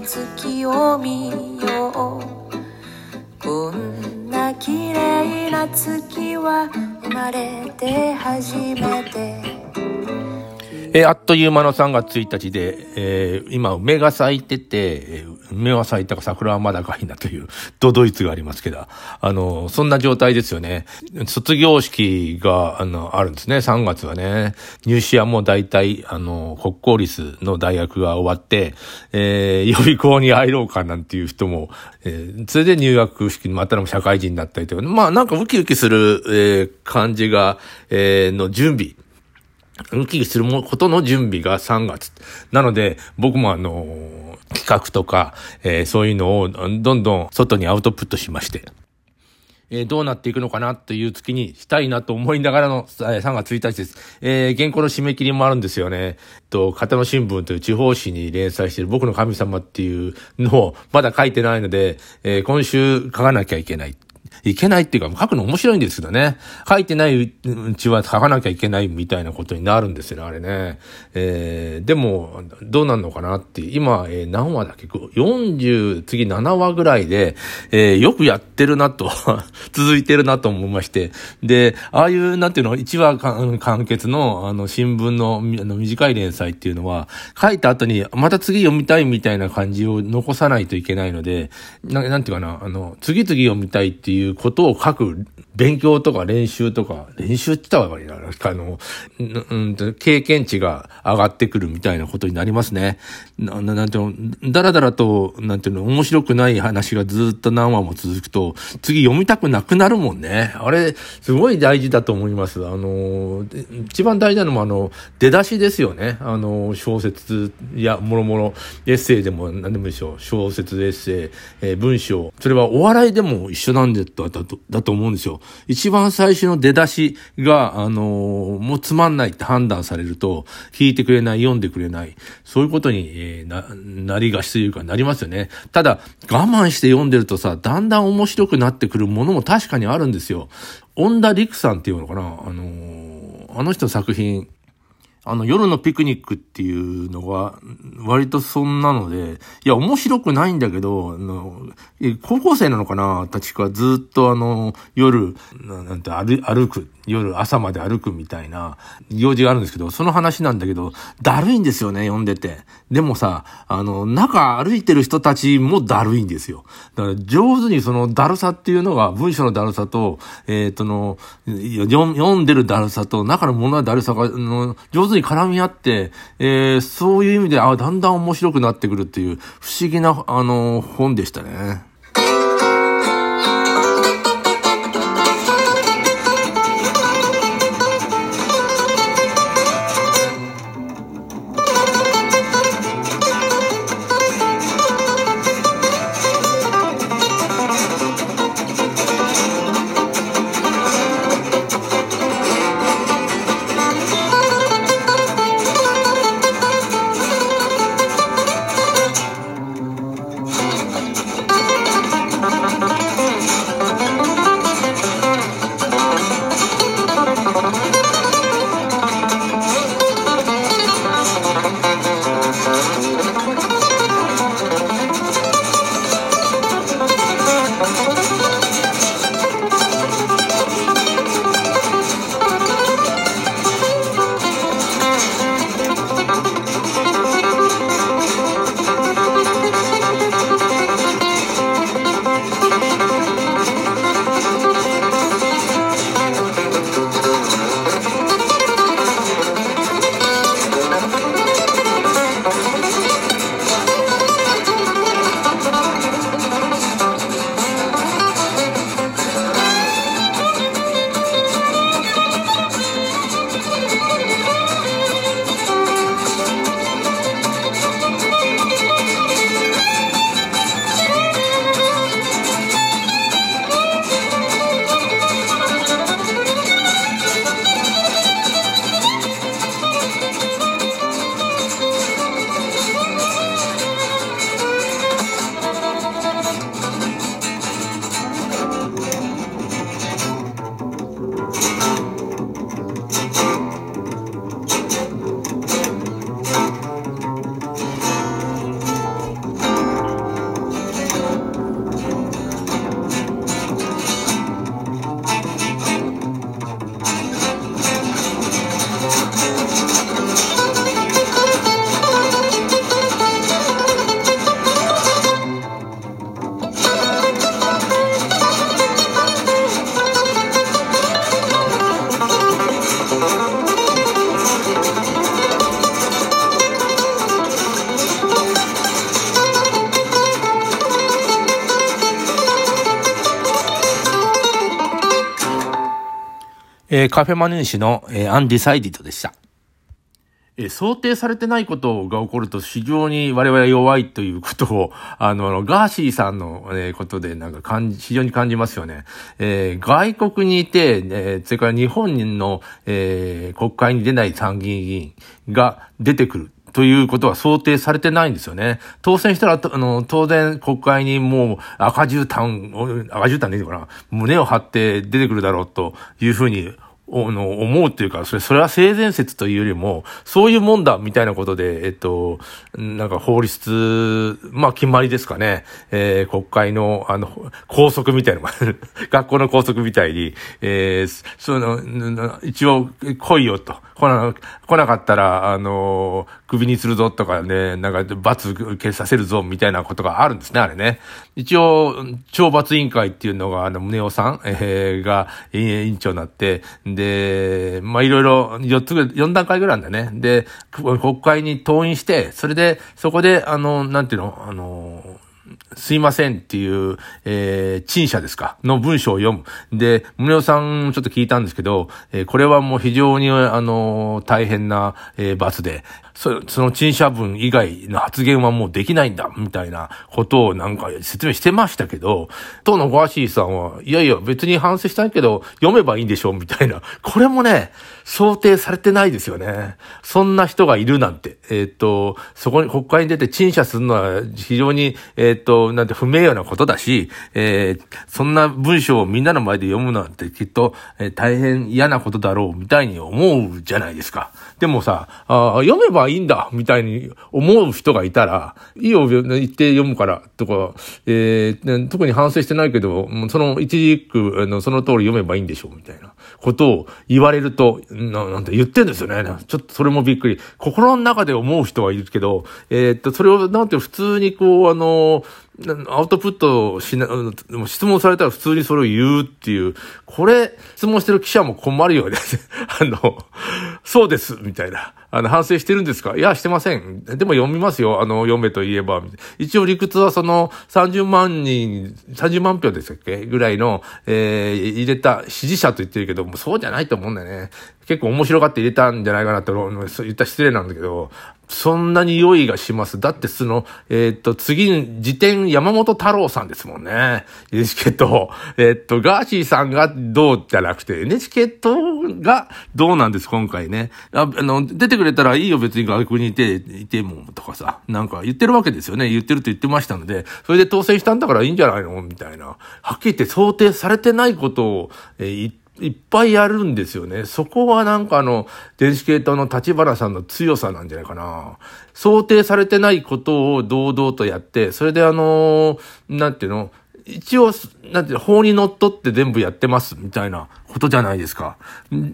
月を見えー、あっという間の3月1日で、えー、今、梅が咲いてて、えー、梅は咲いたか桜はまだかいなという、ドドイツがありますけど、あの、そんな状態ですよね。卒業式が、あの、あるんですね、3月はね。入試はもう大体、あの、国公立の大学が終わって、えー、予備校に入ろうかなんていう人も、えー、それで入学式にまたの社会人になったりとか、まあなんかウキウキする、えー、感じが、えー、の準備。ウキウキすることの準備が3月。なので、僕もあの企画とか、えー、そういうのをどんどん。外にアウトプットしまして、えー、どうなっていくのかなという月にしたいなと思いながらの3月1日です。えー、原稿の締め切りもあるんですよね。と、片野新聞という地方紙に連載している僕の神様っていうのをまだ書いてないので、えー、今週書かなきゃいけない。いけないっていうか、書くの面白いんですけどね。書いてないうちは書かなきゃいけないみたいなことになるんですよね、あれね。えー、でも、どうなんのかなって。今、えー、何話だっけ ?40、次7話ぐらいで、えー、よくやってるなと 続いてるなと思いまして。で、ああいう、なんていうの、1話完結の、あの、新聞のあの短い連載っていうのは、書いた後に、また次読みたいみたいな感じを残さないといけないので、ななんていうかな、あの、次々読みたいっていういうことを書く勉強とか練習とか、練習って言ったらいいな、あの、うん、経験値が上がってくるみたいなことになりますね。な、なんていうの、だらだらと、なんていうの、面白くない話がずっと何話も続くと、次読みたくなくなるもんね。あれ、すごい大事だと思います。あの、一番大事なのもあの、出だしですよね。あの、小説や、もろもろ、エッセイでも何でもいいでしょう。小説、エッセイ、えー、文章。それはお笑いでも一緒なんで、だと、だと思うんですよ。一番最初の出だしが、あのー、もうつまんないって判断されると、聞いてくれない、読んでくれない。そういうことに、えー、な、なりがしというかなりますよね。ただ、我慢して読んでるとさ、だんだん面白くなってくるものも確かにあるんですよ。恩田陸さんっていうのかなあのー、あの人の作品、あの、夜のピクニックっていうのが、割とそんなので、いや、面白くないんだけど、あの、高校生なのかな？確かずっとあの、夜、なんて歩、歩く。夜朝まで歩くみたいな行事があるんですけど、その話なんだけど、だるいんですよね、読んでて。でもさ、あの、中歩いてる人たちもだるいんですよ。だから上手にそのだるさっていうのが、文章のだるさと、えっ、ー、との、読んでるだるさと、中のもののだるさが、の上手に絡み合って、えー、そういう意味で、あ、だんだん面白くなってくるっていう、不思議な、あの、本でしたね。えー、カフェマネー氏の、えー、アンディサイディッドでした。え、想定されてないことが起こると非常に我々は弱いということを、あの、ガーシーさんの、え、ことでなんか感じ、非常に感じますよね。えー、外国にいて、えー、それから日本の、えー、国会に出ない参議院議員が出てくる。ということは想定されてないんですよね。当選したら、あの、当然国会にもう赤絨毯、赤絨毯でいいのかな胸を張って出てくるだろうというふうにの思うっていうか、それ、それは性善説というよりも、そういうもんだ、みたいなことで、えっと、なんか法律、まあ決まりですかね。えー、国会の、あの、拘束みたいなのが 学校の拘束みたいに、えー、その、一応来いよと。来な、来なかったら、あの、首にするぞとかね、なんか罰受けさせるぞ、みたいなことがあるんですね、あれね。一応、懲罰委員会っていうのが、あの、宗男さん、えー、が委員長になって、で、まあ、いろいろ、4つぐらい、4段階ぐらいなんだね。で、国会に登院して、それで、そこで、あの、なんていうの、あの、すいませんっていう、えー、陳謝ですかの文章を読む。で、宗男さんちょっと聞いたんですけど、えー、これはもう非常に、あの、大変な、えー、罰で、その陳謝文以外の発言はもうできないんだ、みたいなことをなんか説明してましたけど、当のゴアシーさんは、いやいや別に反省したいけど、読めばいいんでしょう、みたいな。これもね、想定されてないですよね。そんな人がいるなんて。えー、っと、そこに国会に出て陳謝するのは非常に、えー、っと、なんて不名誉なことだし、えー、そんな文章をみんなの前で読むなんてきっと、えー、大変嫌なことだろうみたいに思うじゃないですか。でもさ、あ読めばいいんだみたいに思う人がいたら、いいよ、言って読むからとか、えー、特に反省してないけど、その一字一句のその通り読めばいいんでしょうみたいなことを言われると、ななんて言ってんですよね。ちょっとそれもびっくり。心の中で思う人はいるけど、えー、っと、それをなんて普通にこう、あの、アウトプットしな、質問されたら普通にそれを言うっていう、これ、質問してる記者も困るよね。あの、そうです、みたいな。あの、反省してるんですか？いや、してません。でも読みますよ。あの、読めと言えば。一応理屈はその30万人、30万票でしたっけ？ぐらいの、えー、入れた支持者と言ってるけど、もそうじゃないと思うんだよね。結構面白がって入れたんじゃないかなと言ったら失礼なんだけど、そんなに良いがします。だってその、えー、っと、次に、辞典山本太郎さんですもんね。NHK と、えー、っと、ガーシーさんがどうじゃなくて、NHK とがどうなんです、今回ね。ああの、出てくれたらいいよ、別に外国にいて、いても、とかさ、なんか言ってるわけですよね。言ってると言ってましたので、それで当選したんだからいいんじゃないのみたいな。はっきり言って想定されてないことを、えー、言って、いっぱいやるんですよね。そこはなんかあの、電子系統の立花さんの強さなんじゃないかな。想定されてないことを堂々とやって、それであの、なんていうの、一応、なんていうの、法にのっって全部やってます、みたいなことじゃないですか。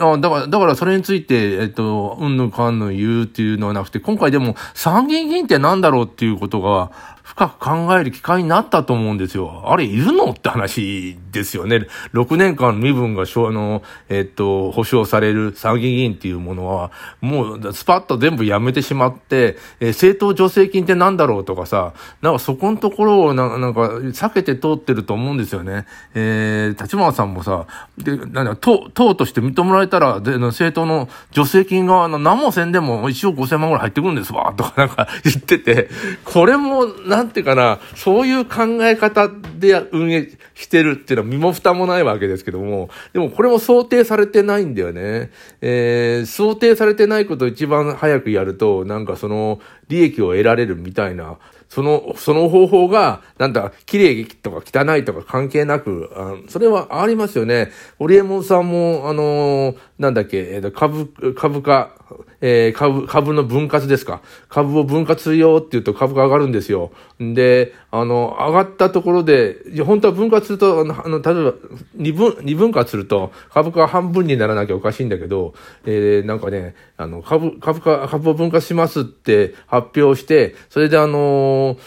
あだから、だからそれについて、えっと、うんぬかんぬ言うっていうのはなくて、今回でも参議院議員って何だろうっていうことが、深く考える機会になったと思うんですよ。あれ、いるの？って話ですよね。6年間身分が、あの、えっと、保障される参議院議員っていうものは、もう、スパッと全部やめてしまって、えー、政党助成金って何だろうとかさ、なんかそこのところをな、なんか、避けて通ってると思うんですよね。えー、立花さんもさ、で、なんだ、党、党として認められたら、で、政党の助成金が、あの、何もせんでも1億5000万ぐらい入ってくるんですわ、とかなんか言ってて、これも、なんていうかな、そういう考え方で運営してるっていうのは身も蓋もないわけですけども、でもこれも想定されてないんだよね。えー、想定されてないことを一番早くやると、なんかその利益を得られるみたいな、その、その方法が、なんだ、綺麗とか汚いとか関係なく、あそれはありますよね。ホリエモンさんも、あのー、なんだっけ、株、株価、えー、株、株の分割ですか。株を分割するよって言うと株が上がるんですよ。で、あの、上がったところで、本当は分割すると、あの、例えば、二分、二分割すると株価が半分にならなきゃおかしいんだけど、えー、なんかね、あの、株、株価、株を分割しますって発表して、それであのー、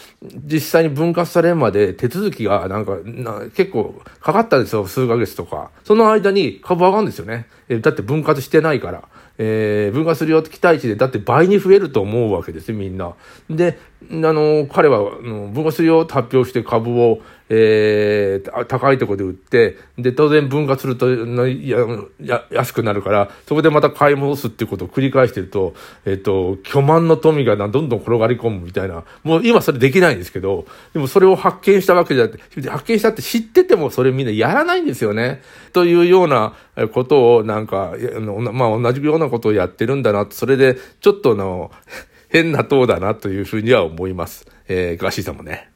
実際に分割されるまで手続きがなんか、な結構かかったんですよ、数ヶ月とか。その間に株上がるんですよね。えだって分割してないから。えー、分割するよって期待値で、だって倍に増えると思うわけですよ、みんな。で、あの、彼は、あの分割するよって発表して株を、えー、高いところで売って、で、当然分割するとやや安くなるから、そこでまた買い戻すっていうことを繰り返してると、えっ、ー、と、巨万の富がどんどん転がり込むみたいな、もう今それできないんですけど、でもそれを発見したわけじゃなくて、発見したって知っててもそれみんなやらないんですよね。というようなことをなんか、まあ同じようなことをやってるんだな、それでちょっとの、変な党だなというふうには思います。えー、ガシーさんもね。